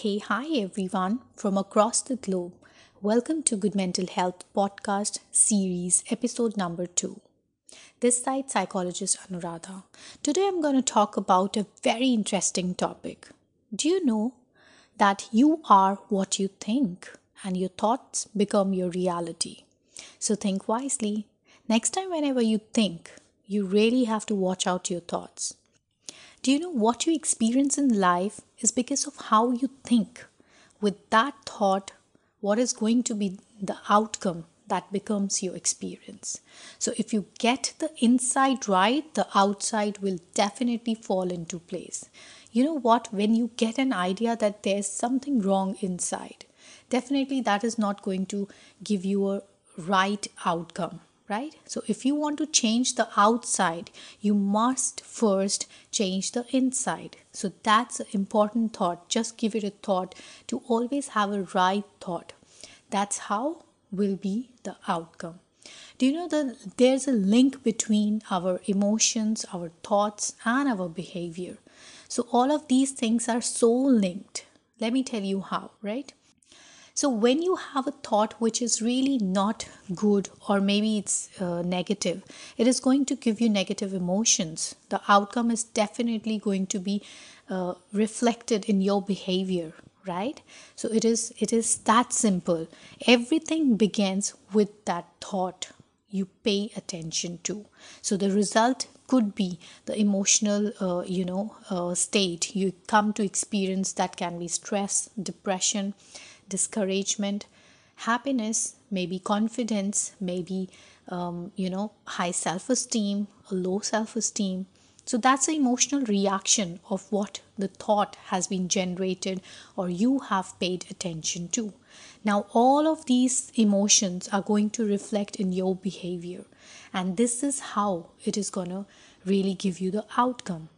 Hey, hi everyone from across the globe. Welcome to Good Mental Health Podcast Series, episode number two. This side psychologist Anuradha. Today I'm going to talk about a very interesting topic. Do you know that you are what you think and your thoughts become your reality? So think wisely. Next time, whenever you think, you really have to watch out your thoughts do you know what you experience in life is because of how you think? With that thought, what is going to be the outcome that becomes your experience. So, if you get the inside right, the outside will definitely fall into place. You know what? When you get an idea that there's something wrong inside, definitely that is not going to give you a right outcome right? So, if you want to change the outside, you must first change the inside. So, that's an important thought. Just give it a thought to always have a right thought. That's how will be the outcome. Do you know that there's a link between our emotions, our thoughts, and our behavior? So, all of these things are so linked. Let me tell you how, right? So, when you have a thought which is really not good or maybe it's uh, negative, it is going to give you negative emotions. The outcome is definitely going to be uh, reflected in your behavior right? So it is it is that simple. Everything begins with that thought you pay attention to. So the result could be the emotional uh, you know uh, state. You come to experience that can be stress depression discouragement. Happiness maybe confidence maybe um, you know high self-esteem low self-esteem. So that's an emotional reaction of what the thought has been generated or you have paid attention to. Now all of these emotions are going to reflect in your behavior. And this is how it is going to really give you the outcome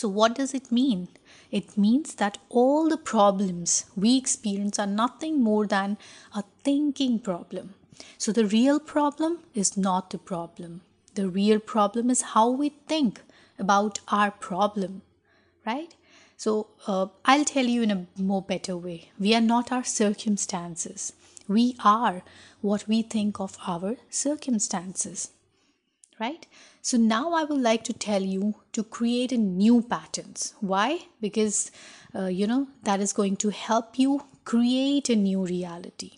so what does it mean it means that all the problems we experience are nothing more than a thinking problem. So the real problem is not the problem. The real problem is how we think about our problem, right? So uh, I'll tell you in a more better way. We are not our circumstances. We are what we think of our circumstances right? So now i would like to tell you to create a new patterns. Why? Because uh, you know that is going to help you create a new reality.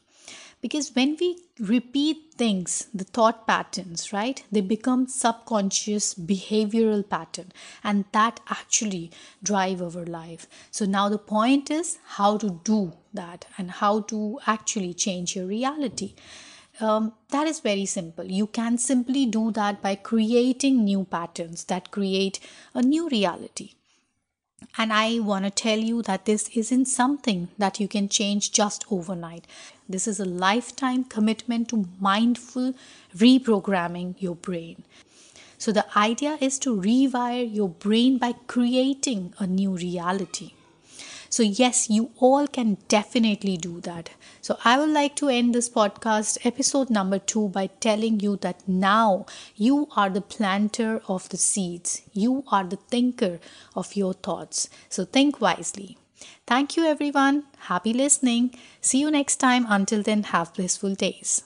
Because when we repeat things the thought patterns right they become subconscious behavioral pattern and that actually drive our life. So now the point is how to do that and how to actually change your reality um, that is very simple. You can simply do that by creating new patterns that create a new reality. And I want to tell you that this isn't something that you can change just overnight. This is a lifetime commitment to mindful reprogramming your brain. So, the idea is to rewire your brain by creating a new reality. So, yes, you all can definitely do that. So, I would like to end this podcast, episode number two, by telling you that now you are the planter of the seeds, you are the thinker of your thoughts. So, think wisely. Thank you, everyone. Happy listening. See you next time. Until then, have blissful days.